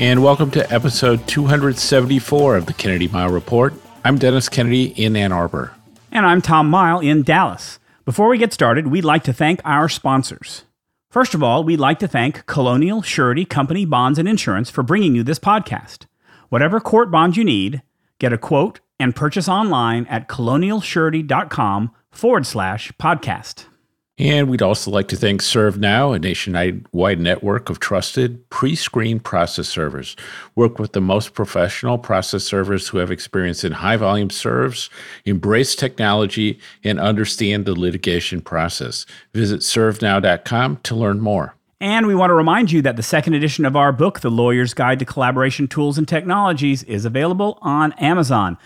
And welcome to episode 274 of the Kennedy Mighell Report. I'm Dennis Kennedy in Ann Arbor. And I'm Tom Mighell in Dallas. Before we get started, we'd like to thank our sponsors. First of all, we'd like to thank Colonial Surety Company Bonds and Insurance for bringing you this podcast. Whatever court bond you need, get a quote and purchase online at colonialsurety.com forward slash podcast. And we'd also like to thank ServeNow, a nationwide network of trusted pre screened process servers. Work with the most professional process servers who have experience in high volume serves, embrace technology, and understand the litigation process. Visit servenow.com to learn more. And we want to remind you that the second edition of our book, The Lawyer's Guide to Collaboration Tools and Technologies, is available on Amazon.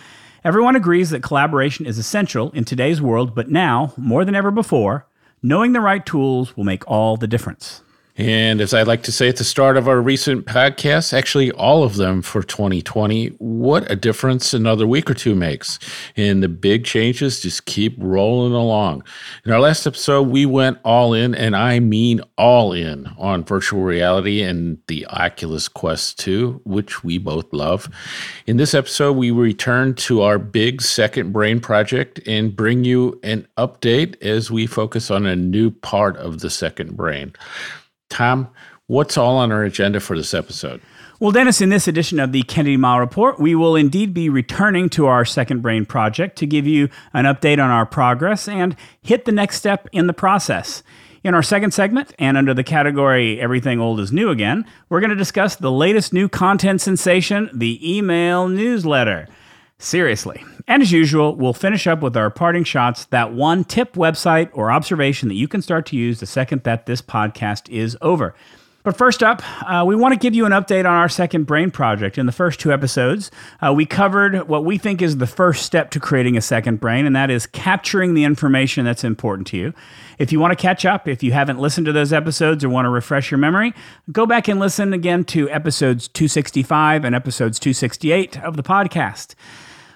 Everyone agrees that collaboration is essential in today's world, but now, more than ever before, knowing the right tools will make all the difference. And as I like to say at the start of our recent podcasts, actually all of them for 2020, what a difference another week or two makes. And the big changes just keep rolling along. In our last episode, we went all in, and I mean all in, on virtual reality and the Oculus Quest 2, which we both love. In this episode, we return to our big second brain project and bring you an update as we focus on a new part of the second brain. Tom, what's all on our agenda for this episode? Well, Dennis, in this edition of the Kennedy Mighell Report, we will indeed be returning to our Second Brain project to give you an update on our progress and hit the next step in the process. In our second segment, and under the category Everything Old is New Again, we're going to discuss the latest new content sensation, the email newsletter. Seriously. And as usual, we'll finish up with our parting shots that one tip, website, or observation that you can start to use the second that this podcast is over. But first up, uh, we want to give you an update on our second brain project. In the first two episodes, uh, we covered what we think is the first step to creating a second brain, and that is capturing the information that's important to you. If you want to catch up, if you haven't listened to those episodes or want to refresh your memory, go back and listen again to episodes 265 and episodes 268 of the podcast.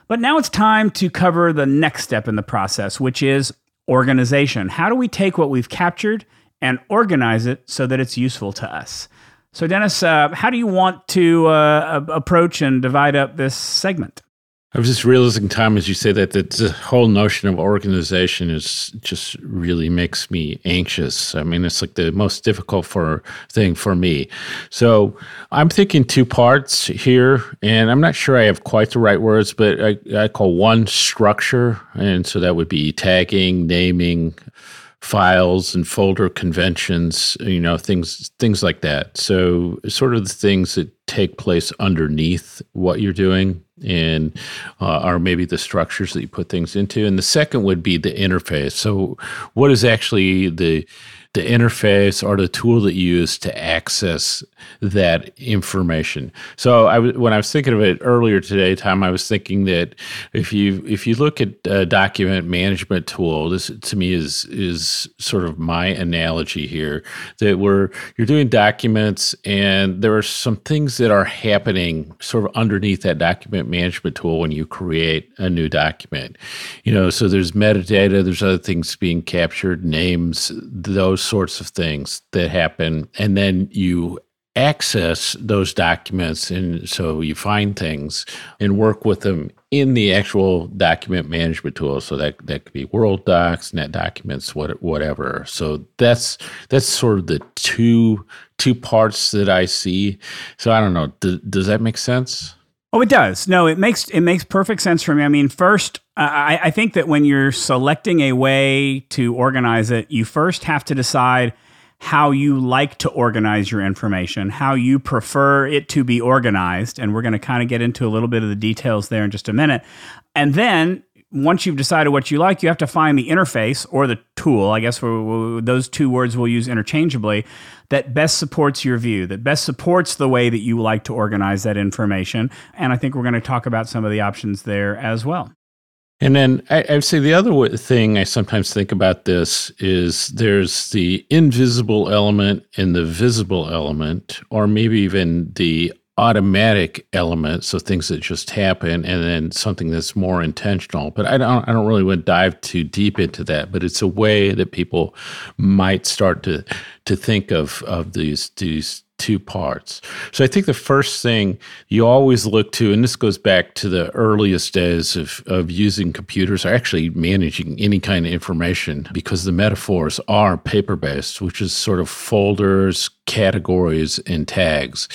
But now it's time to cover the next step in the process, which is organization. How do we take what we've captured and organize it so that it's useful to us? So, Dennis, uh, how do you want to uh, approach and divide up this segment? I was just realizing, Tom, as you say that, that the whole notion of organization is just really makes me anxious. I mean, it's like the most difficult for thing for me. So I'm thinking two parts here, and I'm not sure I have quite the right words, but I, I call one structure, and so that would be tagging, naming, files and folder conventions, you know, things things like that. So sort of the things that take place underneath what you're doing and uh, are maybe the structures that you put things into. And the second would be the interface. So what is actually the the interface or the tool that you use to access that information. So I when I was thinking of it earlier today, Tom, I was thinking that if you if you look at a document management tool, this to me is is sort of my analogy here that where you're doing documents and there are some things that are happening sort of underneath that document management tool when you create a new document. You know, so there's metadata, there's other things being captured, names, those sorts of things that happen. And then you access those documents. And so you find things and work with them in the actual document management tool. So that, that could be Worldox, Net Documents, what, whatever. So that's that's sort of the two two parts that I see. So I don't know. Does, does that make sense? Oh, it does. No, it makes it makes perfect sense for me. I mean, first, I, I think that when you're selecting a way to organize it, you first have to decide how you like to organize your information, how you prefer it to be organized, and we're going to kind of get into a little bit of the details there in just a minute. And then once you've decided what you like, you have to find the interface or the tool. I guess we those two words we'll use interchangeably that best supports your view, that best supports the way that you like to organize that information. And I think we're going to talk about some of the options there as well. And then I, would say the other thing I sometimes think about this is there's the invisible element and the visible element, or maybe even the automatic element, so things that just happen, and then something that's more intentional. But I don't, I don't really want to dive too deep into that. But it's a way that people might start to to think of of these these two parts. So I think the first thing you always look to, and this goes back to the earliest days of, of using computers or actually managing any kind of information, because the metaphors are paper based, which is sort of folders, categories, and tags.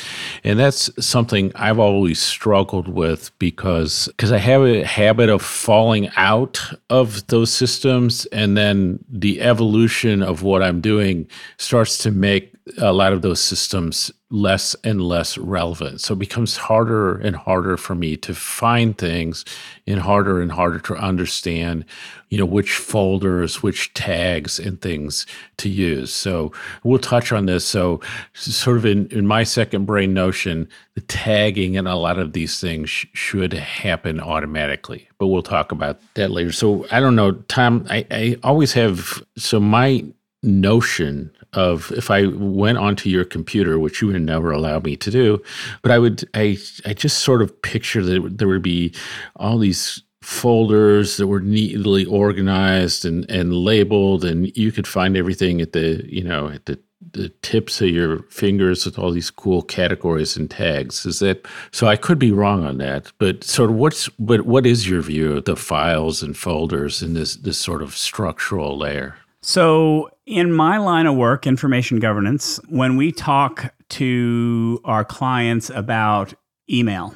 And that's something I've always struggled with because because I have a habit of falling out of those systems and then the evolution of what I'm doing starts to make a lot of those systems less and less relevant. So it becomes harder and harder for me to find things and harder and harder to understand, you know, which folders, which tags and things to use. So we'll touch on this. So sort of in, in my second brain notion, the tagging and a lot of these things sh- should happen automatically, but we'll talk about that later. So I don't know, Tom, I, I always have, so my notion of if I went onto your computer, which you would never allow me to do, but I would I I just sort of picture that there would be all these folders that were neatly organized and and labeled and you could find everything at the you know at the the tips of your fingers with all these cool categories and tags. Is that so i could be wrong on that but sort of what's but what is your view of the files and folders in this this sort of structural layer? So, in my line of work, information governance, when we talk to our clients about email,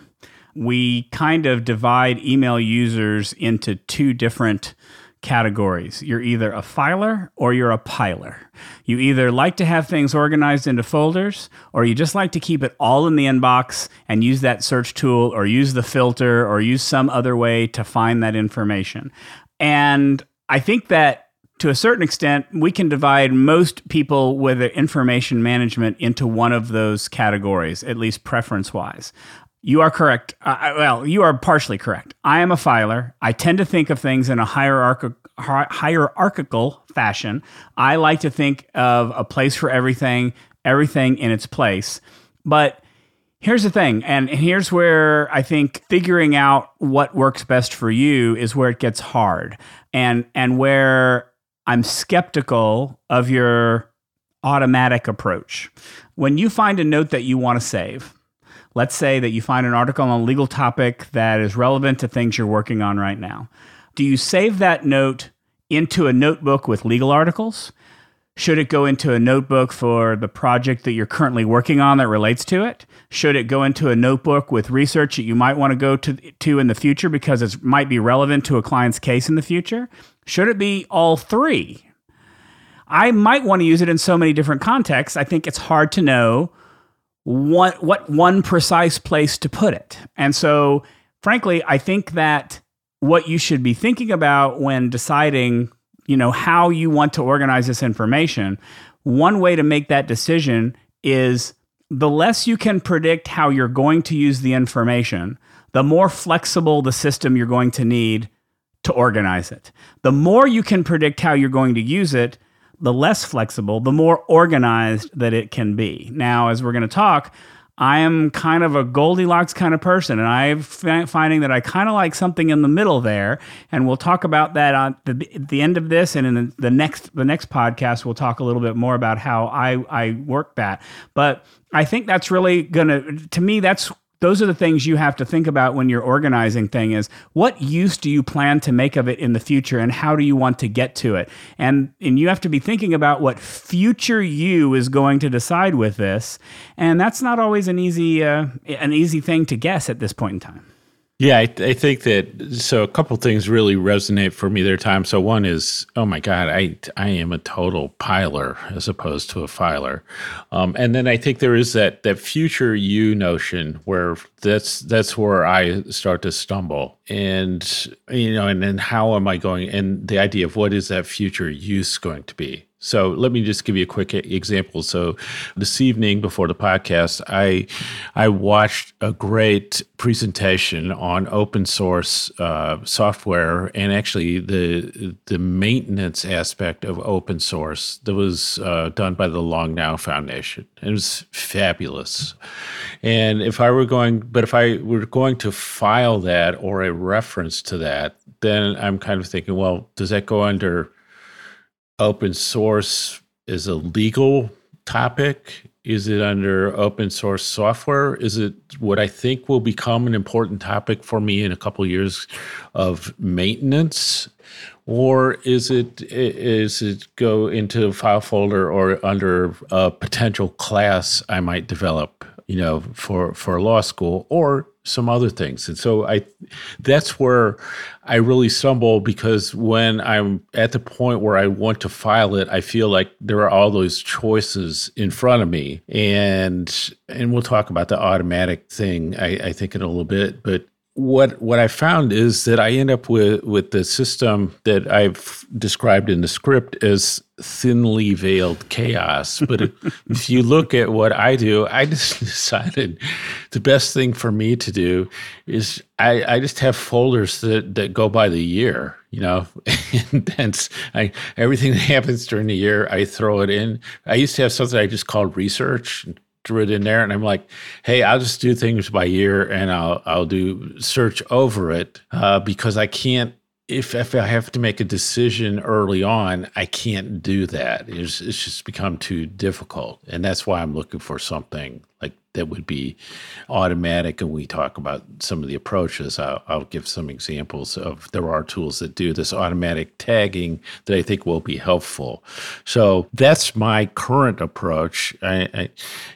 we kind of divide email users into two different categories. You're either a filer or you're a piler. You either like to have things organized into folders or you just like to keep it all in the inbox and use that search tool or use the filter or use some other way to find that information. And I think that to a certain extent, we can divide most people with information management into one of those categories, at least preference wise. You are correct. Uh, well, you are partially correct. I am a filer. I tend to think of things in a hierarchical, hierarchical fashion. I like to think of a place for everything, everything in its place. But here's the thing, and here's where I think figuring out what works best for you is where it gets hard, and and where I'm skeptical of your automatic approach. When you find a note that you want to save, let's say that you find an article on a legal topic that is relevant to things you're working on right now. Do you save that note into a notebook with legal articles? Should it go into a notebook for the project that you're currently working on that relates to it? Should it go into a notebook with research that you might want to go to, to in the future because it might be relevant to a client's case in the future? Should it be all three? I might want to use it in so many different contexts. I think it's hard to know what what one precise place to put it. And so, frankly, I think that what you should be thinking about when deciding, you know, how you want to organize this information, one way to make that decision is the less you can predict how you're going to use the information, the more flexible the system you're going to need to organize it. The more you can predict how you're going to use it, the less flexible, the more organized that it can be. Now, as we're going to talk, I am kind of a Goldilocks kind of person, and I'm finding that I kind of like something in the middle there. And we'll talk about that on the, at the end of this, and in the next the next podcast, we'll talk a little bit more about how I I work that. But I think that's really gonna to me that's those are the things you have to think about when you're organizing thing is what use do you plan to make of it in the future and how do you want to get to it? And and you have to be thinking about what future you is going to decide with this. And that's not always an easy uh, an easy thing to guess at this point in time Yeah, I, I, think that so a couple things really resonate for me there, Tom. So one is, oh my God, I I am a total piler as opposed to a filer, um, and then I think there is that that future you notion where that's that's where I start to stumble, and you know, and then how am I going? And the idea of what is that future use going to be? So let me just give you a quick example. So this evening before the podcast, I I watched a great presentation on open source uh, software and actually the the maintenance aspect of open source that was uh, done by the Long Now Foundation. It was fabulous. And if I were going, but if I were going to file that or a reference to that, then I'm kind of thinking, well, does that go under open source is a legal topic? Is it under open source software? Is it what I think will become an important topic for me in a couple of years of maintenance? Or is it is it go into a file folder or under a potential class I might develop, you know, for for law school? Or some other things. And so I that's where I really stumble because when I'm at the point where I want to file it, I feel like there are all those choices in front of me. And and we'll talk about the automatic thing I, I think in a little bit, but what what I found is that I end up with with the system that I've described in the script as thinly veiled chaos. But if you look at what I do, I just decided the best thing for me to do is I, I just have folders that, that go by the year, you know, and that's I everything that happens during the year, I throw it in. I used to have something I just called research threw it in there and I'm like, hey, I'll just do things by year and I'll I'll do search over it uh, because I can't if if I have to make a decision early on, I can't do that. It's it's just become too difficult, and that's why I'm looking for something like that would be automatic. And we talk about some of the approaches. I'll, I'll, give some examples of there are tools that do this automatic tagging that I think will be helpful. So that's my current approach. I, I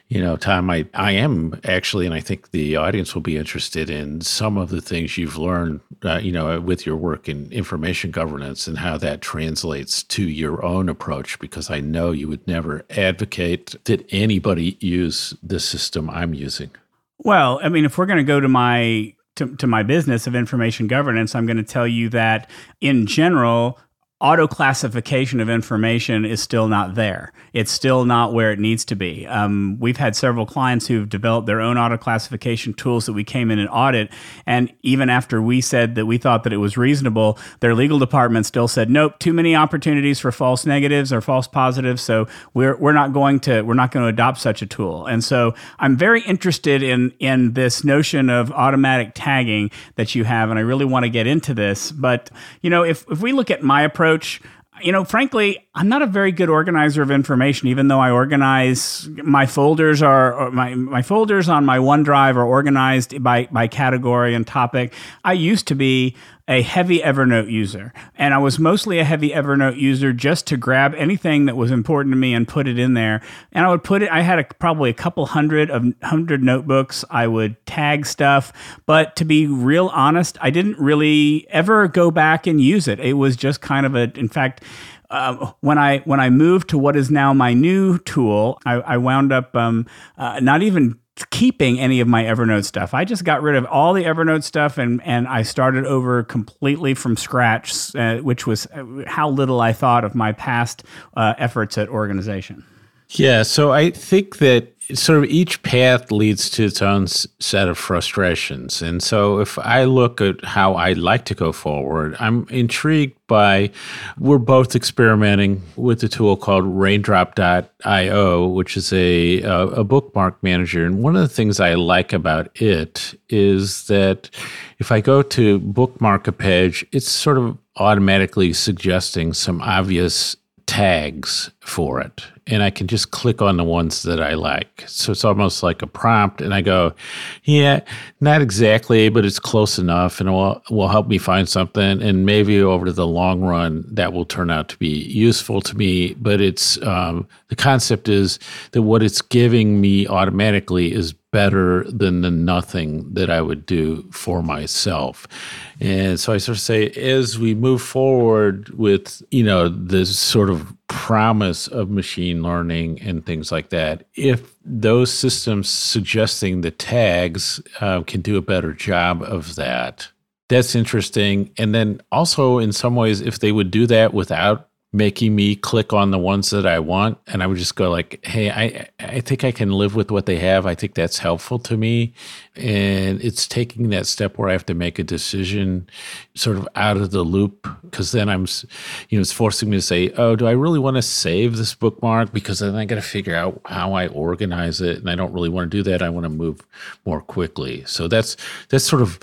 you know, Tom, I, I am actually, and I think the audience will be interested in some of the things you've learned, uh, you know, with your work in information governance and how that translates to your own approach, because I know you would never advocate that anybody use the system I'm using? Well, I mean, if we're going to go to my to, to my business of information governance, I'm going to tell you that in general, auto classification of information is still not there. It's still not where it needs to be. Um, we've had several clients who've developed their own auto classification tools that we came in and audit. And even after we said that we thought that it was reasonable, their legal department still said, nope, too many opportunities for false negatives or false positives. So we're, we're not going to, we're not going to adopt such a tool. And so I'm very interested in, in this notion of automatic tagging that you have. And I really want to get into this. But, you know, if, if we look at my approach, approach. You know, frankly, I'm not a very good organizer of information, even though I organize my folders are uh, my, my folders on my OneDrive are organized by, by category and topic. I used to be a heavy Evernote user, and I was mostly a heavy Evernote user just to grab anything that was important to me and put it in there. And I would put it. I had a, probably a couple hundred of hundred notebooks. I would tag stuff, but to be real honest, I didn't really ever go back and use it. It was just kind of a. In fact, uh, when I when I moved to what is now my new tool, I, I wound up um, uh, not even keeping any of my Evernote stuff. I just got rid of all the Evernote stuff and and I started over completely from scratch, uh, which was uh, how little I thought of my past uh, efforts at organization. Yeah, so I think that sort of each path leads to its own set of frustrations. And so if I look at how I'd like to go forward, I'm intrigued by we're both experimenting with a tool called raindrop.io, which is a, a, a bookmark manager. And one of the things I like about it is that if I go to bookmark a page, it's sort of automatically suggesting some obvious tags for it and I can just click on the ones that I like. So it's almost like a prompt and I go, yeah, not exactly, but it's close enough and it will, will help me find something and maybe over the long run that will turn out to be useful to me, but it's um, the concept is that what it's giving me automatically is better than the nothing that I would do for myself. And so I sort of say, as we move forward with, you know, this sort of promise of machine learning and things like that, if those systems suggesting the tags uh, can do a better job of that, that's interesting. And then also, in some ways, if they would do that without making me click on the ones that I want and I would just go like, "Hey, I I think I can live with what they have. I think that's helpful to me." And it's taking that step where I have to make a decision sort of out of the loop because then I'm you know, it's forcing me to say, "Oh, do I really want to save this bookmark because then I got to figure out how I organize it and I don't really want to do that. I want to move more quickly." So that's that's sort of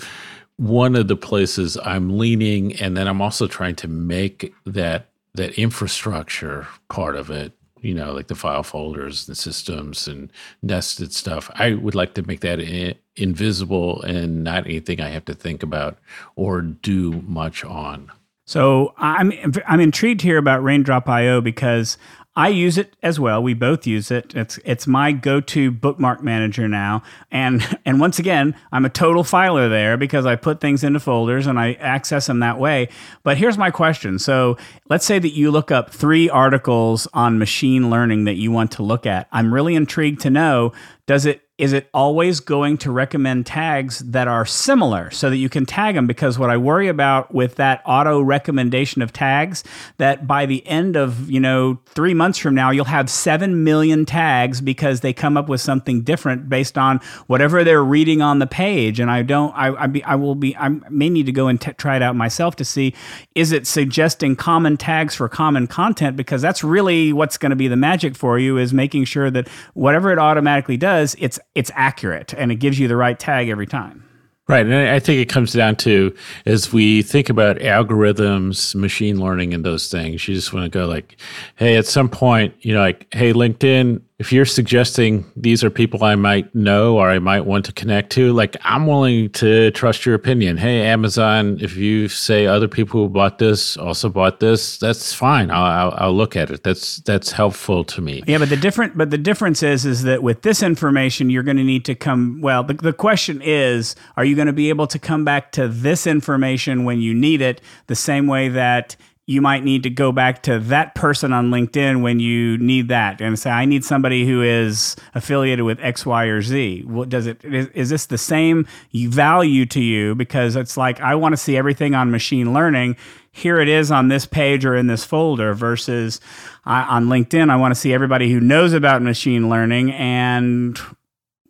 one of the places I'm leaning and then I'm also trying to make that that infrastructure part of it, you know, like the file folders and systems and nested stuff, I would like to make that in, invisible and not anything I have to think about or do much on. So I'm I'm intrigued here about Raindrop IO because I use it as well. We both use it. It's it's my go-to bookmark manager now. And and once again, I'm a total filer there because I put things into folders and I access them that way. But here's my question. So, let's say that you look up 3 articles on machine learning that you want to look at. I'm really intrigued to know does it is it always going to recommend tags that are similar so that you can tag them? Because what i worry about with that auto recommendation of tags that by the end of you know three months from now you'll have 7 million tags because they come up with something different based on whatever they're reading on the page. And i don't i, I, be, I will be i may need to go and t- try it out myself to see is it suggesting common tags for common content? Because that's really what's going to be the magic for you is making sure that whatever it automatically does it's it's accurate and it gives you the right tag every time. Right. And I think it comes down to as we think about algorithms, machine learning, and those things, you just want to go like, hey, at some point, you know, like, hey, LinkedIn, if you're suggesting these are people I might know or I might want to connect to, like I'm willing to trust your opinion. Hey, Amazon, if you say other people who bought this also bought this, that's fine. I'll, I'll, I'll, look at it. That's that's helpful to me. Yeah, but the different but the difference is is that with this information, you're going to need to come. Well, the, the question is, are you going to be able to come back to this information when you need it, the same way that you might need to go back to that person on LinkedIn when you need that and say, I need somebody who is affiliated with X, Y, or Z. What does it is, is this the same value to you? Because it's like I want to see everything on machine learning. Here it is on this page or in this folder versus uh, on LinkedIn. I want to see everybody who knows about machine learning and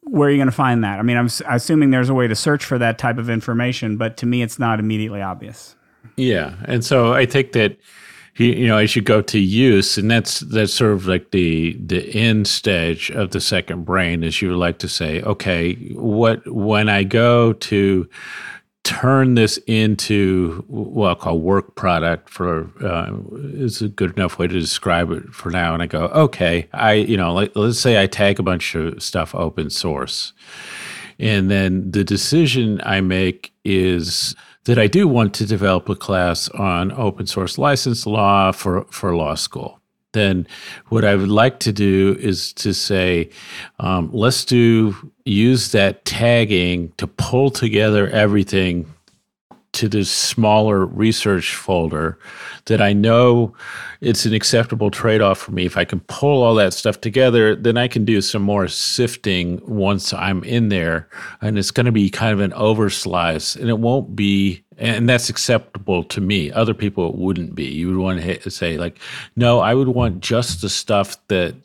where are you going to find that? I mean, I'm assuming there's a way to search for that type of information, but to me, it's not immediately obvious. Yeah, and so I think that you know as you go to use, and that's that's sort of like the the end stage of the second brain, is you like to say, okay, what when I go to turn this into what I call work product for uh, is a good enough way to describe it for now. And I go, okay, I you know, like, let's say I tag a bunch of stuff open source, and then the decision I make is that I do want to develop a class on open source license law for, for law school. Then, what I would like to do is to say, um, let's do use that tagging to pull together everything to this smaller research folder that I know it's an acceptable trade off for me. If I can pull all that stuff together, then I can do some more sifting once I'm in there. And it's going to be kind of an overslice and it won't be and that's acceptable to me. Other people it wouldn't be. You would want to say like, no, I would want just the stuff that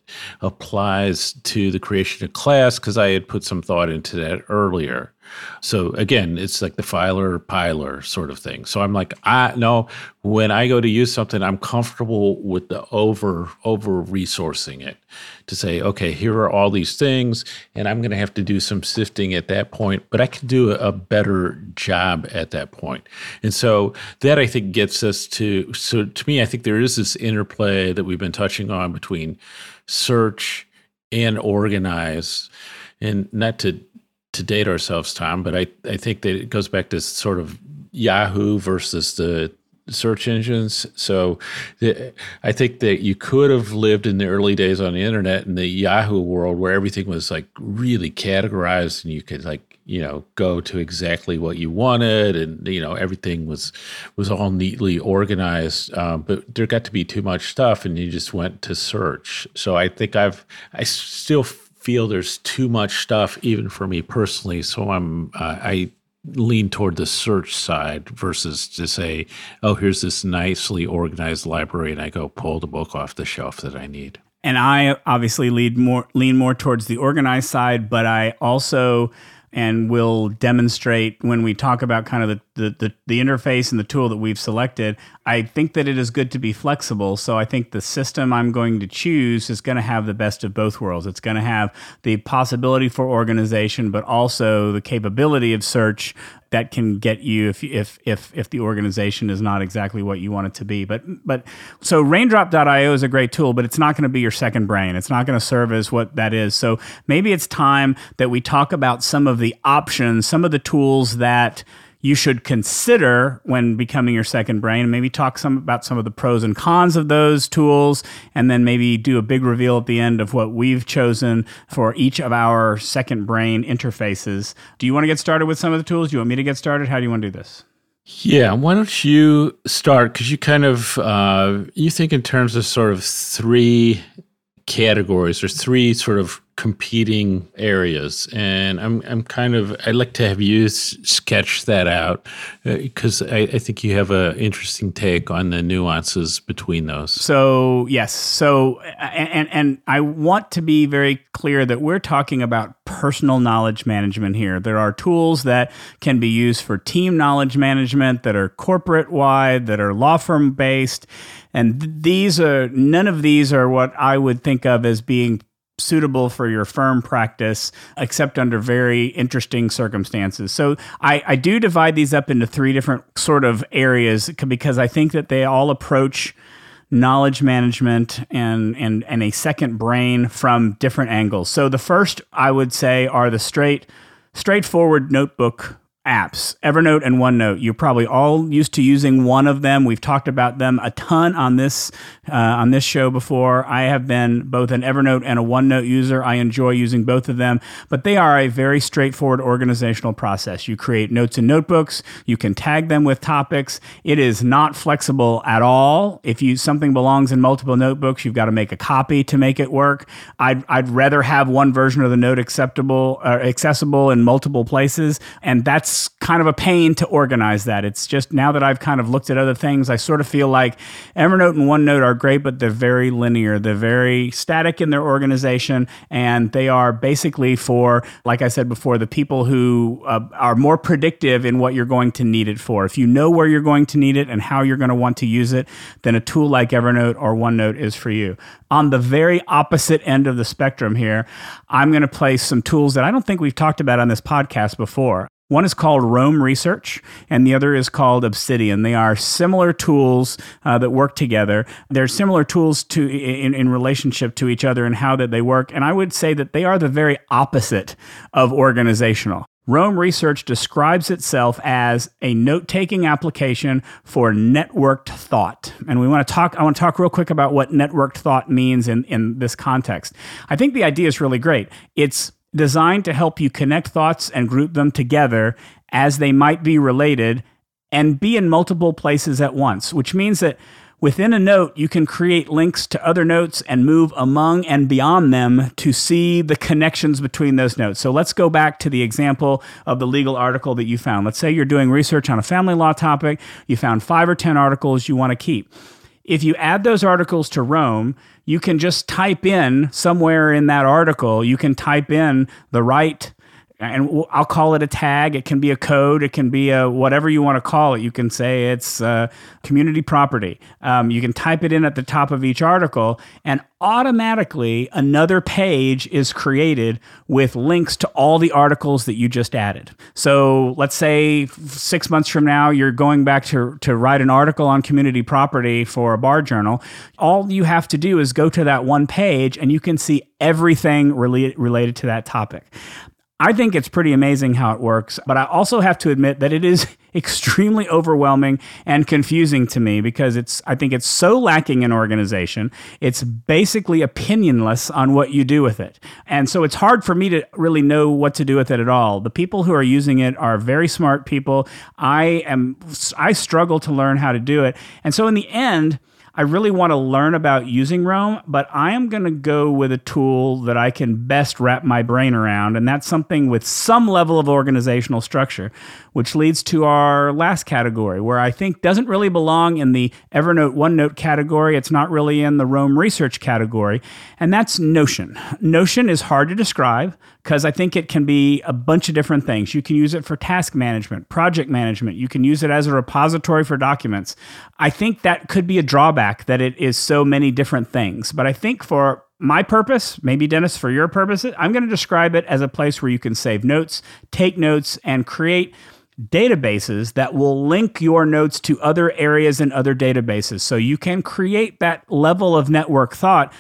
applies to the creation of class because I had put some thought into that earlier. So again, it's like the filer piler sort of thing. So I'm like, I no, when I go to use something, I'm comfortable with the over over resourcing it to say, okay, here are all these things, and I'm to have to do some sifting at that point, but I can do a better job at that point. And so that I think gets us to so to me, I think there is this interplay that we've been touching on between search and organize, and not to to date ourselves, Tom, but I, I think that it goes back to sort of Yahoo versus the search engines. So the, I think that you could have lived in the early days on the internet in the Yahoo world where everything was like really categorized and you could like, you know, go to exactly what you wanted and, you know, everything was, was all neatly organized. Um, but there got to be too much stuff and you just went to search. So I think I've, I still feel there's too much stuff even for me personally. So I'm, uh, I, lean toward the search side versus to say, oh, here's this nicely organized library, and I go pull the book off the shelf that I need. And I obviously lead more lean more towards the organized side, but I also and we'll demonstrate when we talk about kind of the, the, the, the, interface and the tool that we've selected. I think that it is good to be flexible. So I think the system I'm going to choose is going to have the best of both worlds. It's going to have the possibility for organization, but also the capability of search that can get you if if if if the organization is not exactly what you want it to be. But but so raindrop.io is a great tool, but it's not going to be your second brain. It's not going to serve as what that is. So maybe it's time that we talk about some of the options, some of the tools that you should consider when becoming your second brain. Maybe talk some about some of the pros and cons of those tools, and then maybe do a big reveal at the end of what we've chosen for each of our second brain interfaces. Do you want to get started with some of the tools? Do you want me to get started? How do you want to do this? Yeah, why don't you start? Because you kind of uh, you think in terms of sort of three categories or three sort of competing areas. And i'm i'm kind of i'd like to have you sketch that out because uh, I, I, think you have an interesting take on the nuances between those. So yes. So and and i want to be very clear that we're talking about personal knowledge management here. There are tools that can be used for team knowledge management that are corporate wide that are law firm based and these are none of these are what i would think of as being suitable for your firm practice, except under very interesting circumstances. So I, I do divide these up into three different sort of areas because I think that they all approach knowledge management and, and, and a second brain from different angles. So the first I would say are the straight straightforward notebook apps, Evernote and OneNote. You're probably all used to using one of them. We've talked about them a ton on this uh, on this show before. I have been both an Evernote and a OneNote user. I enjoy using both of them, but they are a very straightforward organizational process. You create notes and notebooks. You can tag them with topics. It is not flexible at all. If you something belongs in multiple notebooks, you've got to make a copy to make it work. I'd, I'd rather have one version of the note acceptable uh, accessible in multiple places, and that's kind of a pain to organize that. It's just now that I've kind of looked at other things, I sort of feel like Evernote and OneNote are great, but they're very linear. They're very static in their organization, and they are basically for, like I said before, the people who uh, are more predictive in what you're going to need it for. If you know where you're going to need it and how you're going to want to use it, then a tool like Evernote or OneNote is for you. On the very opposite end of the spectrum here, I'm going to place some tools that I don't think we've talked about on this podcast before. One is called Roam Research, and the other is called Obsidian. They are similar tools uh, that work together. They're similar tools to in, in relationship to each other and how that they work. And I would say that they are the very opposite of organizational. Roam Research describes itself as a note-taking application for networked thought. And we want to talk I want to talk real quick about what networked thought means in, in this context. I think the idea is really great. It's designed to help you connect thoughts and group them together as they might be related and be in multiple places at once, which means that within a note, you can create links to other notes and move among and beyond them to see the connections between those notes. So let's go back to the example of the legal article that you found. Let's say you're doing research on a family law topic, you found five or 10 articles you want to keep. If you add those articles to Roam, you can just type in somewhere in that article, you can type in the right and I'll call it a tag. It can be a code. It can be a whatever you want to call it. You can say it's uh, community property. Um, you can type it in at the top of each article, and automatically another page is created with links to all the articles that you just added. So let's say six months from now, you're going back to, to write an article on community property for a bar journal. All you have to do is go to that one page, and you can see everything related to that topic. I think it's pretty amazing how it works, but I also have to admit that it is extremely overwhelming and confusing to me because it's I think it's so lacking in organization. It's basically opinionless on what you do with it. And so it's hard for me to really know what to do with it at all. The people who are using it are very smart people. I am I struggle to learn how to do it. And so in the end, I really want to learn about using Roam, but I am going to go with a tool that I can best wrap my brain around. And that's something with some level of organizational structure, which leads to our last category, where I think doesn't really belong in the Evernote OneNote category. It's not really in the Roam research category. And that's Notion. Notion is hard to describe because I think it can be a bunch of different things. You can use it for task management, project management. You can use it as a repository for documents. I think that could be a drawback that it is so many different things. But I think for my purpose, maybe Dennis, for your purposes, I'm going to describe it as a place where you can save notes, take notes, and create databases that will link your notes to other areas and other databases. So you can create that level of network thought.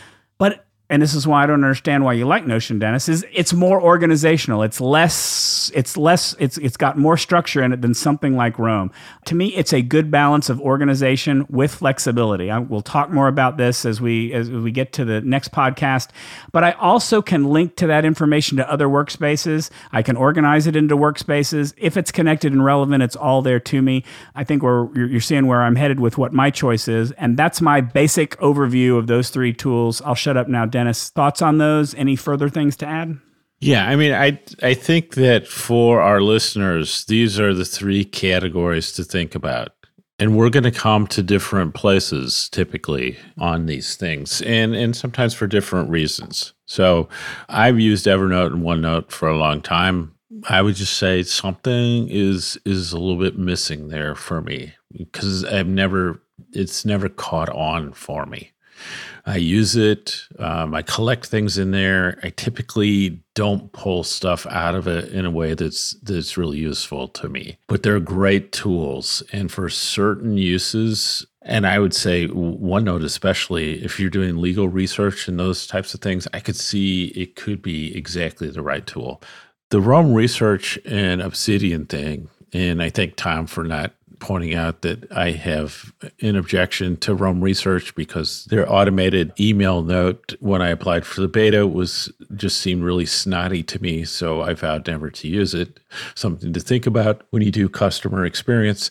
And this is why I don't understand why you like Notion, Dennis, is it's more organizational. It's less, it's less, it's it's got more structure in it than something like Roam. To me, it's a good balance of organization with flexibility. I, we'll talk more about this as we as we get to the next podcast. But I also can link to that information to other workspaces. I can organize it into workspaces. If it's connected and relevant, it's all there to me. I think we're you're, you're seeing where I'm headed with what my choice is, and that's my basic overview of those three tools. I'll shut up now. Dennis, thoughts on those? Any further things to add? Yeah, I mean, I I think that for our listeners, these are the three categories to think about. And we're going to come to different places typically on these things, and and sometimes for different reasons. So, I've used Evernote and OneNote for a long time. I would just say something is is a little bit missing there for me because I've never it's never caught on for me. I use it. Um, I collect things in there. I typically don't pull stuff out of it in a way that's that's really useful to me. But they're great tools, and for certain uses, and I would say OneNote, especially if you're doing legal research and those types of things, I could see it could be exactly the right tool. The Roam research and Obsidian thing, and I thank Tom for not pointing out that I have an objection to Roam Research because their automated email note when I applied for the beta was just seemed really snotty to me. So I vowed never to use it. Something to think about when you do customer experience.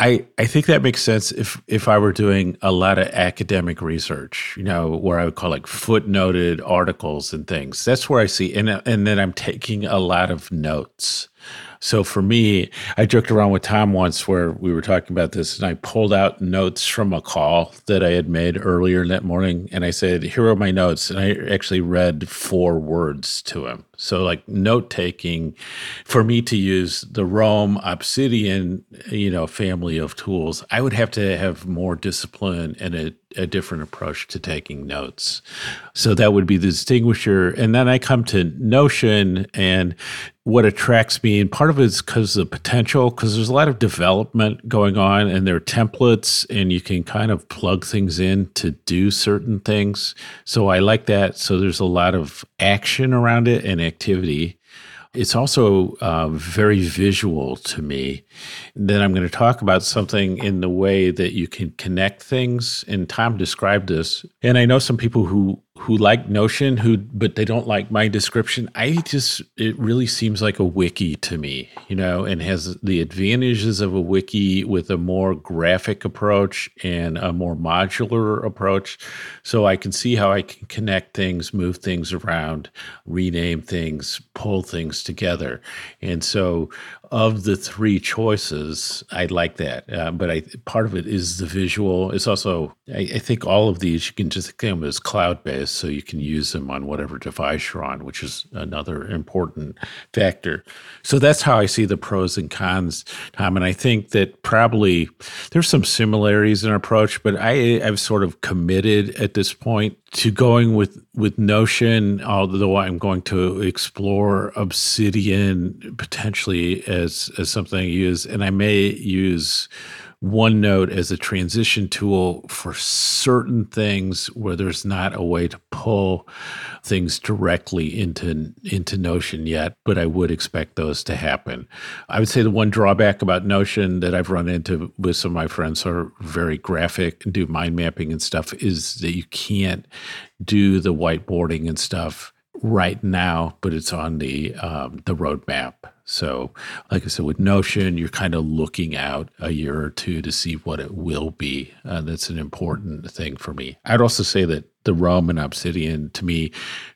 I, I think that makes sense if if I were doing a lot of academic research, you know, where I would call like footnoted articles and things. That's where I see and and then I'm taking a lot of notes. So for me, I joked around with Tom once where we were talking about this, and I pulled out notes from a call that I had made earlier that morning, and I said, "Here are my notes," and I actually read four words to him. So like note taking, for me to use the Roam Obsidian, you know, family of tools, I would have to have more discipline and a a different approach to taking notes. So that would be the distinguisher. And then I come to Notion and what attracts me, and part of it is because of the potential, because there's a lot of development going on and there are templates and you can kind of plug things in to do certain things. So I like that. So there's a lot of action around it and activity. It's also uh, very visual to me. Then I'm going to talk about something in the way that you can connect things. And Tom described this. And I know some people who who like Notion, who but they don't like my description. I just it really seems like a wiki to me, you know, and has the advantages of a wiki with a more graphic approach and a more modular approach. So I can see how I can connect things, move things around, rename things, pull things together. And so of the three choices, I like that. Uh, but I part of it is the visual. It's also I, I think all of these you can just think of them as cloud based, so you can use them on whatever device you're on, which is another important factor. So that's how I see the pros and cons, Tom. And I think that probably there's some similarities in approach, but I I've sort of committed at this point to going with with Notion, although I'm going to explore Obsidian potentially as as something I use, and I may use OneNote as a transition tool for certain things where there's not a way to pull things directly into into Notion yet, but I would expect those to happen. I would say the one drawback about Notion that I've run into with some of my friends who are very graphic and do mind mapping and stuff is that you can't do the whiteboarding and stuff right now, but it's on the um, the roadmap. So, like I said, with Notion, you're kind of looking out a year or two to see what it will be. Uh, that's an important thing for me. I'd also say that the Roam and Obsidian to me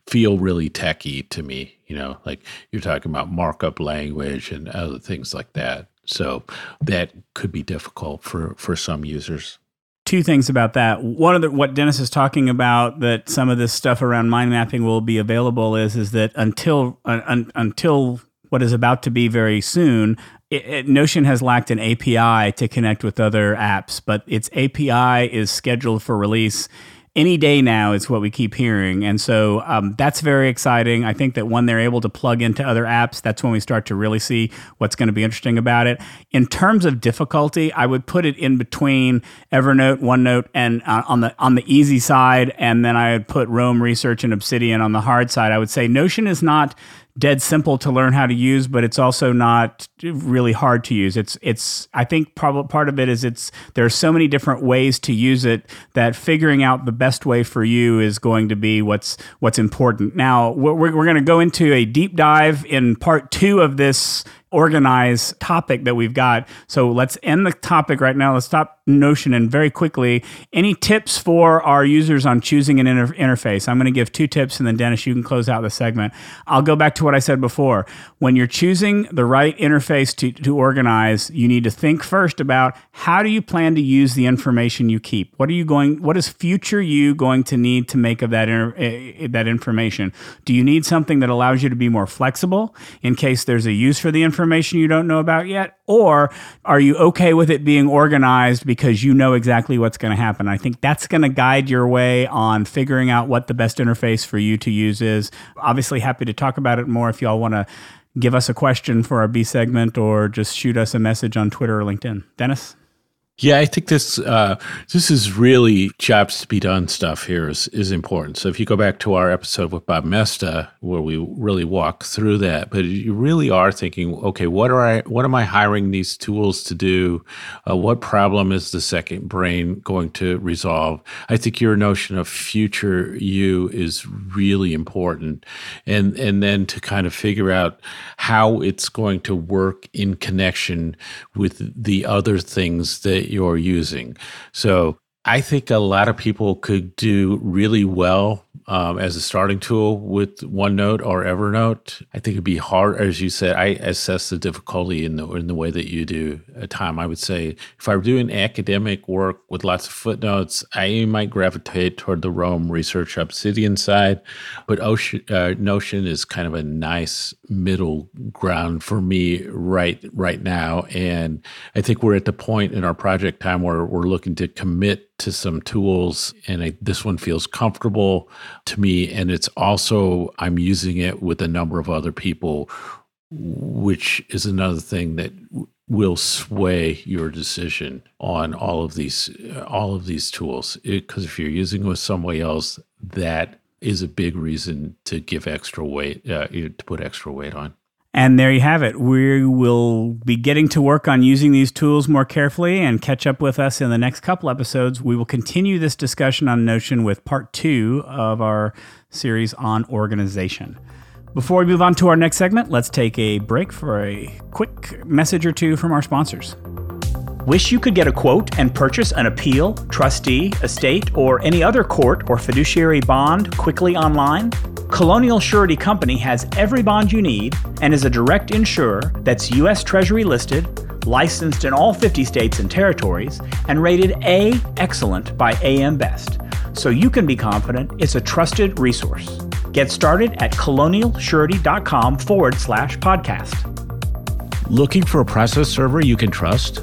feel really techy to me. You know, like you're talking about markup language and other things like that. So that could be difficult for for some users two things about that. One of the, what Dennis is talking about that some of this stuff around mind mapping will be available is is that until uh, un, until what is about to be very soon, it, it, Notion has lacked an API to connect with other apps, but its API is scheduled for release any day now is what we keep hearing. And so um, that's very exciting. I think that when they're able to plug into other apps that's when we start to really see what's going to be interesting about it. In terms of difficulty i would put it in between evernote onenote and uh, on the on the easy side and then i would put Roam research and obsidian on the hard side. I would say notion is not dead simple to learn how to use, but it's also not really hard to use. It's it's I think probably part of it is it's there are so many different ways to use it that figuring out the best way for you is going to be what's what's important. Now we're we're going to go into a deep dive in part two of this organized topic that we've got. So let's end the topic right now. Let's stop Notion and very quickly, any tips for our users on choosing an inter- interface? I'm going to give two tips and then Dennis, you can close out the segment. I'll go back to what I said before. When you're choosing the right interface to, to organize, you need to think first about how do you plan to use the information you keep? What are you going, what is future you going to need to make of that, inter- uh, that information? Do you need something that allows you to be more flexible in case there's a use for the information you don't know about yet? Or are you okay with it being organized because you know exactly what's going to happen? I think that's going to guide your way on figuring out what the best interface for you to use is. Obviously, happy to talk about it more if y'all want to give us a question for our B segment or just shoot us a message on Twitter or LinkedIn. Dennis? Yeah, I think this uh, this is really jobs to be done stuff here is is important. So if you go back to our episode with Bob Moesta, where we really walk through that, but you really are thinking, okay, what are I what am I hiring these tools to do? Uh, what problem is the second brain going to resolve? I think your notion of future you is really important, and and then to kind of figure out how it's going to work in connection with the other things that you're using. So I think a lot of people could do really well um, as a starting tool with OneNote or Evernote. I think it'd be hard, as you said. I assess the difficulty in the in the way that you do at time. I would say if I were doing academic work with lots of footnotes, I might gravitate toward the Roam Research Obsidian side, but Ocean, uh, Notion is kind of a nice middle ground for me right right now. And I think we're at the point in our project time where we're looking to commit to some tools and I, this one feels comfortable to me and it's also i'm using it with a number of other people which is another thing that will sway your decision on all of these all of these tools. Because if you're using it with somebody else that is a big reason to give extra weight uh, to put extra weight on and there you have it. We will be getting to work on using these tools more carefully and catch up with us in the next couple episodes. We will continue this discussion on Notion with part two of our series on organization. Before we move on to our next segment, let's take a break for a quick message or two from our sponsors. Wish you could get a quote and purchase an appeal, trustee, estate, or any other court or fiduciary bond quickly online? Colonial Surety Company has every bond you need and is a direct insurer that's U.S. Treasury listed, licensed in all 50 states and territories, and rated A Excellent by AM Best. So you can be confident it's a trusted resource. Get started at colonialsurety.com forward slash podcast. Looking for a process server you can trust?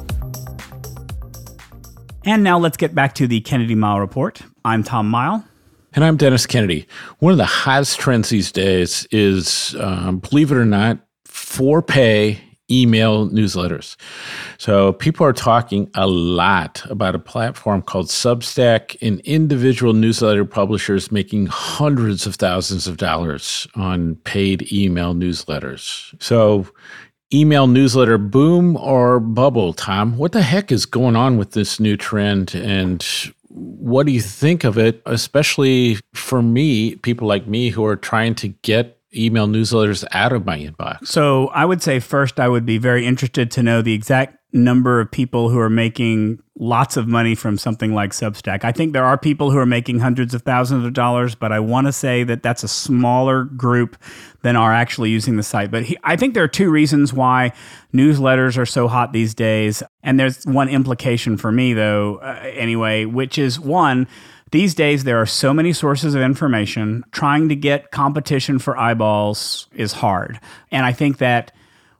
And now let's get back to the Kennedy Mighell Report. I'm Tom Mighell. And I'm Dennis Kennedy. One of the hottest trends these days is, um, believe it or not, for pay email newsletters. So people are talking a lot about a platform called Substack and individual newsletter publishers making hundreds of thousands of dollars on paid email newsletters. So email newsletter boom or bubble, Tom? What the heck is going on with this new trend and what do you think of it, especially for me, people like me who are trying to get email newsletters out of my inbox? So I would say first, I would be very interested to know the exact number of people who are making lots of money from something like Substack. I think there are people who are making hundreds of thousands of dollars, but I want to say that that's a smaller group than are actually using the site. But he, I think there are two reasons why newsletters are so hot these days. And there's one implication for me, though, uh, anyway, which is one, these days, there are so many sources of information. Trying to get competition for eyeballs is hard. And I think that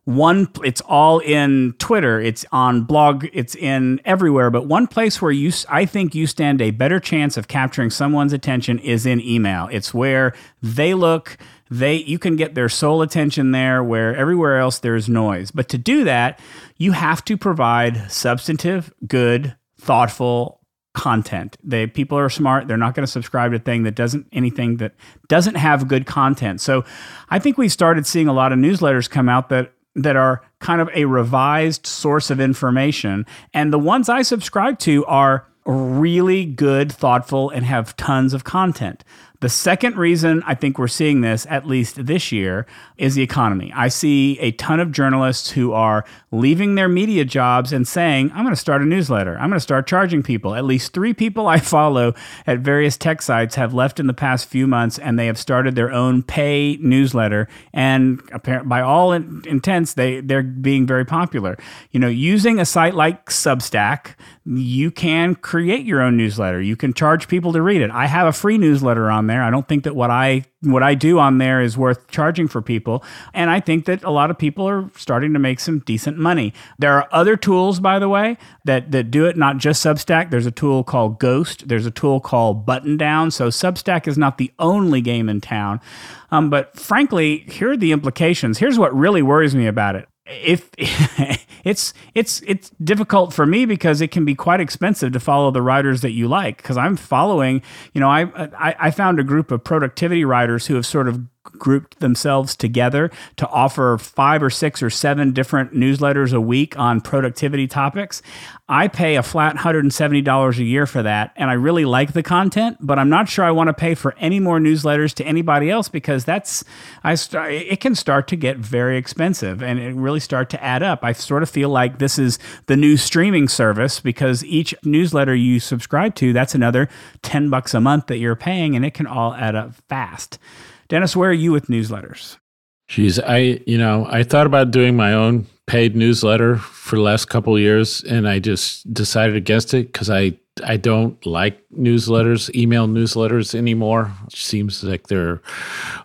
one it's all in twitter it's on blog it's in everywhere but one place where you i think you stand a better chance of capturing someone's attention is in email it's where they look they you can get their sole attention there where everywhere else there's noise but to do that you have to provide substantive good thoughtful content. They people are smart. They're not going to subscribe to thing that doesn't anything that doesn't have good content. So I think we started seeing a lot of newsletters come out that that are kind of a revised source of information and the ones I subscribe to are really good, thoughtful and have tons of content. The second reason I think we're seeing this, at least this year, is the economy. I see a ton of journalists who are leaving their media jobs and saying, I'm going to start a newsletter. I'm going to start charging people. At least three people I follow at various tech sites have left in the past few months and they have started their own pay newsletter. And by all intents, they, they're being very popular. You know, using a site like Substack, you can create your own newsletter. You can charge people to read it. I have a free newsletter on there. I don't think that what I what I do on there is worth charging for people. And I think that a lot of people are starting to make some decent money. There are other tools, by the way, that, that do it, not just Substack. There's a tool called Ghost, there's a tool called Buttondown. So Substack is not the only game in town. Um, but frankly, here are the implications. Here's what really worries me about it if it's it's it's difficult for me because it can be quite expensive to follow the writers that you like because I'm following you know I, I I found a group of productivity writers who have sort of grouped themselves together to offer five or six or seven different newsletters a week on productivity topics. I pay a flat $170 a year for that, and I really like the content, but I'm not sure I want to pay for any more newsletters to anybody else because that's I start, it can start to get very expensive and it really start to add up. I sort of feel like this is the new streaming service because each newsletter you subscribe to, that's another 10 bucks a month that you're paying and it can all add up fast. Dennis, where are you with newsletters? Geez, I you know I thought about doing my own paid newsletter for the last couple years, and I just decided against it because I I don't like newsletters, email newsletters anymore. It seems like they're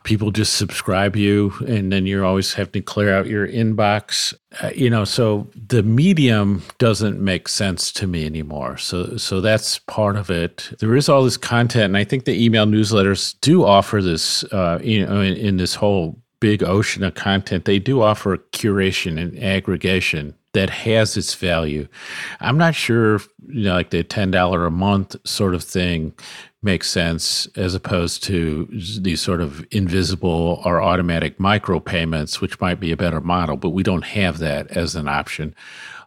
people just subscribe you, and then you're always having to clear out your inbox. Uh, you know, so the medium doesn't make sense to me anymore. So, so that's part of it. There is all this content, and I think the email newsletters do offer this. Uh, you know, in, in this whole big ocean of content, they do offer curation and aggregation that has its value. I'm not sure, you know, like the ten dollar a month sort of thing makes sense as opposed to these sort of invisible or automatic micropayments, which might be a better model, but we don't have that as an option.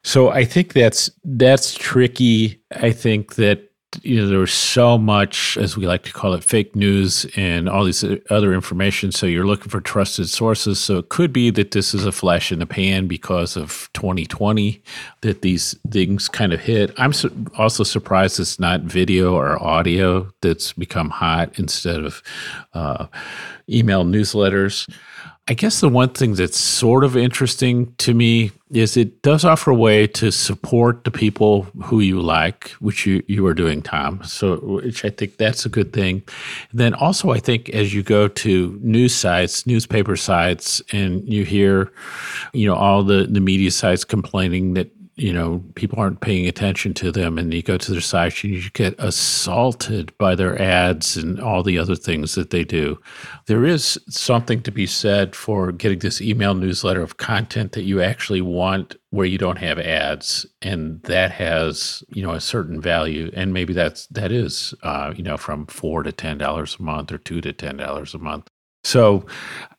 So I think that's that's tricky. I think that you know there was so much as we like to call it fake news and all these other information. So you're looking for trusted sources. So it could be that this is a flash in the pan because of 2020 that these things kind of hit. I'm su- also surprised it's not video or audio that's become hot instead of uh, email newsletters I guess the one thing that's sort of interesting to me is it does offer a way to support the people who you like, which you, you are doing, Tom. So, which I think that's a good thing. Then also, I think as you go to news sites, newspaper sites, and you hear, you know, all the, the media sites complaining that you know, people aren't paying attention to them, and you go to their site and you get assaulted by their ads and all the other things that they do. There is something to be said for getting this email newsletter of content that you actually want where you don't have ads and that has you know a certain value and maybe that's that is uh, you know from four to ten dollars a month or two to ten dollars a month so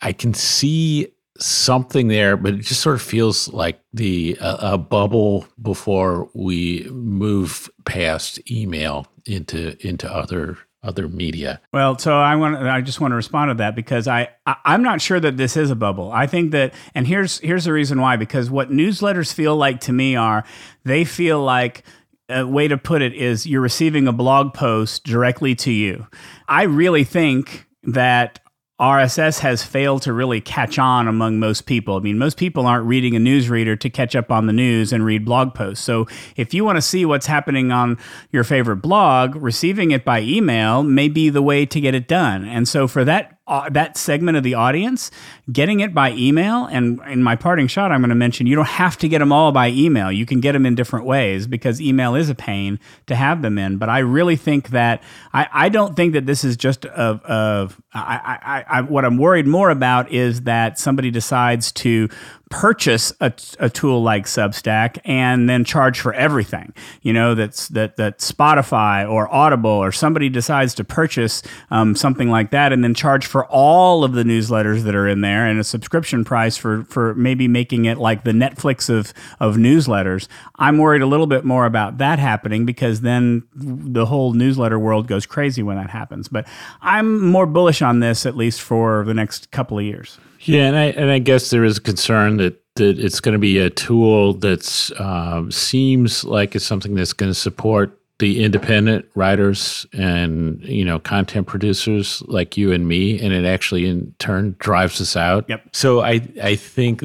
i can see something there, but it just sort of feels like the uh, a bubble before we move past email into into other other media. Well, so I want I just want to respond to that because I, I am not sure that this is a bubble. I think that and here's here's the reason why because what newsletters feel like to me are they feel like a way to put it is you're receiving a blog post directly to you. I really think that RSS has failed to really catch on among most people. I mean, most people aren't reading a newsreader to catch up on the news and read blog posts. So, if you want to see what's happening on your favorite blog, receiving it by email may be the way to get it done. And so, for that uh, that segment of the audience, getting it by email. And in my parting shot, I'm going to mention you don't have to get them all by email. You can get them in different ways because email is a pain to have them in. But I really think that I, I don't think that this is just of, of I, I, I, what I'm worried more about is that somebody decides to purchase a, a tool like Substack and then charge for everything. You know, that's that that Spotify or Audible or somebody decides to purchase um, something like that and then charge for all of the newsletters that are in there and a subscription price for for maybe making it like the Netflix of of newsletters. I'm worried a little bit more about that happening because then the whole newsletter world goes crazy when that happens. But I'm more bullish on this at least for the next couple of years. Yeah, and I and I guess there is a concern that that it's going to be a tool that um, seems like it's something that's going to support the independent writers and you know content producers like you and me and it actually in turn drives us out. Yep. So i i think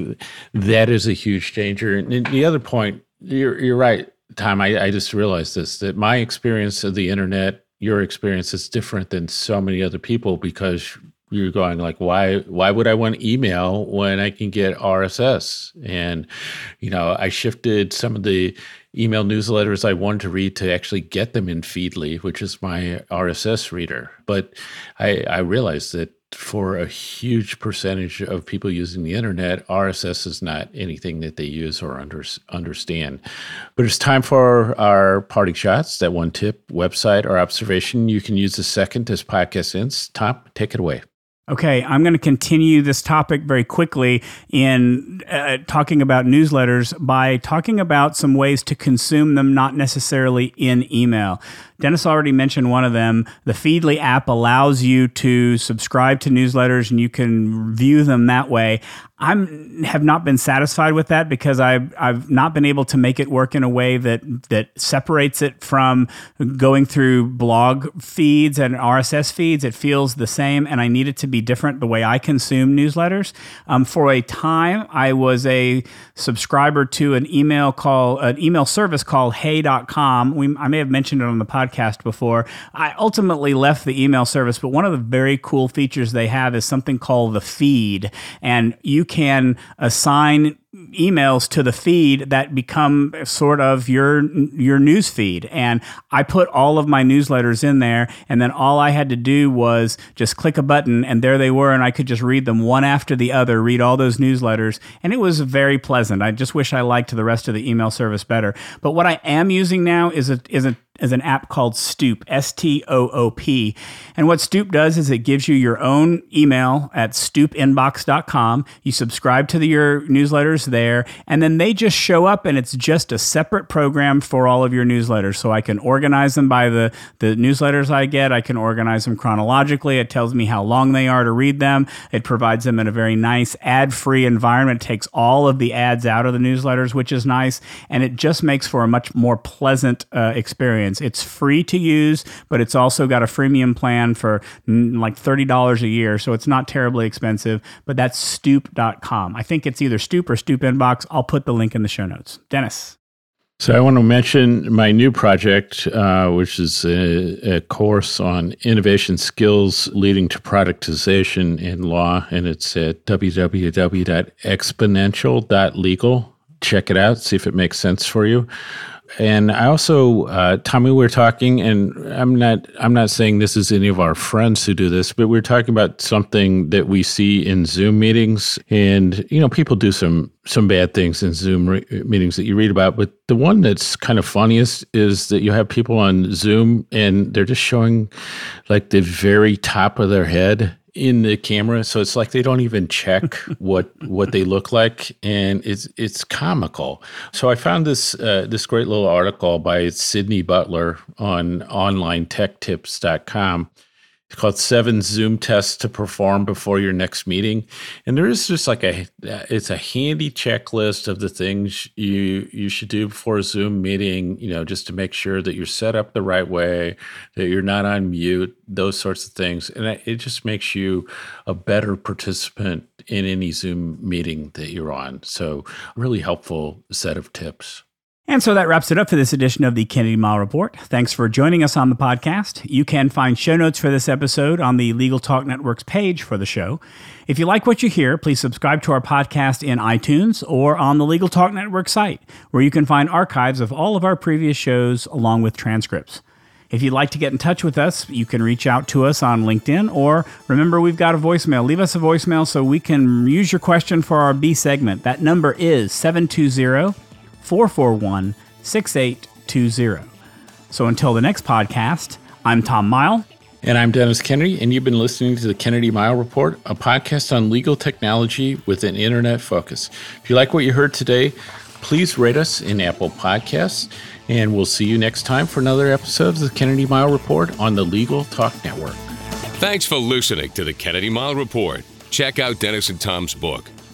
that is a huge danger. And the other point you're you're right tom i, I just realized this that my experience of the internet your experience is different than so many other people because you're going like why why would i want email when i can get rss and you know i shifted some of the email newsletters i wanted to read to actually get them in feedly which is my rss reader but i i realized that for a huge percentage of people using the internet, RSS is not anything that they use or under, understand. But it's time for our parting shots. That one tip, website, or observation. You can use the second as podcast ends. Tom, take it away. Okay, I'm going to continue this topic very quickly in uh, talking about newsletters by talking about some ways to consume them, not necessarily in email. Dennis already mentioned one of them. The Feedly app allows you to subscribe to newsletters and you can view them that way. I'm have not been satisfied with that because I've, I've not been able to make it work in a way that, that separates it from going through blog feeds and RSS feeds. It feels the same, and I need it to be different the way I consume newsletters. Um, for a time, I was a subscriber to an email call, an email service called Hey.com. We, I may have mentioned it on the podcast podcast before. I ultimately left the email service, but one of the very cool features they have is something called the feed. And you can assign emails to the feed that become sort of your your news feed and I put all of my newsletters in there and then all I had to do was just click a button and there they were and I could just read them one after the other read all those newsletters and it was very pleasant I just wish I liked the rest of the email service better but what I am using now is a is a is an app called Stoop, S T O O P. And what Stoop does is it gives you your own email at stoopinbox.com. You subscribe to the, your newsletters there, and then they just show up, and it's just a separate program for all of your newsletters. So I can organize them by the, the newsletters I get, I can organize them chronologically. It tells me how long they are to read them, it provides them in a very nice ad free environment, it takes all of the ads out of the newsletters, which is nice, and it just makes for a much more pleasant uh, experience. It's free to use, but it's also got a freemium plan for like $30 a year. So it's not terribly expensive, but that's stoop.com. I think it's either Stoop or Stoop Inbox. I'll put the link in the show notes. Dennis. So I want to mention my new project, uh, which is a, a, course on innovation skills leading to productization in law, and it's at www.exponential.legal. Check it out, see if it makes sense for you and I also, uh, Tommy, we are talking, and I'm not, I'm not saying this is any of our friends who do this, but we're talking about something that we see in Zoom meetings, and you know, people do some some bad things in Zoom re- meetings that you read about, but the one that's kind of funniest is that you have people on Zoom and they're just showing like the very top of their head in the camera, so it's like they don't even check what what they look like, and it's it's comical. So I found this uh, this great little article by Sydney Butler on OnlineTechTips.com it's called seven Zoom tests to perform before your next meeting, and there is just like a it's a handy checklist of the things you you should do before a Zoom meeting. You know, just to make sure that you're set up the right way, that you're not on mute, those sorts of things, and it just makes you a better participant in any Zoom meeting that you're on. So, really helpful set of tips. And so that wraps it up for this edition of the Kennedy Mighell's Report. Thanks for joining us on the podcast. You can find show notes for this episode on the Legal Talk Network's page for the show. If you like what you hear, please subscribe to our podcast in iTunes or on the Legal Talk Network site, where you can find archives of all of our previous shows along with transcripts. If you'd like to get in touch with us, you can reach out to us on LinkedIn or remember, we've got a voicemail. Leave us a voicemail so we can use your question for our B segment. That number is 720 441 6820. So until the next podcast, I'm Tom Mighell. And I'm Dennis Kennedy, and you've been listening to the Kennedy Mighell Report, a podcast on legal technology with an internet focus. If you like what you heard today, please rate us in Apple Podcasts, and we'll see you next time for another episode of the Kennedy Mighell Report on the Legal Talk Network. Thanks for listening to the Kennedy Mighell Report. Check out Dennis and Tom's book,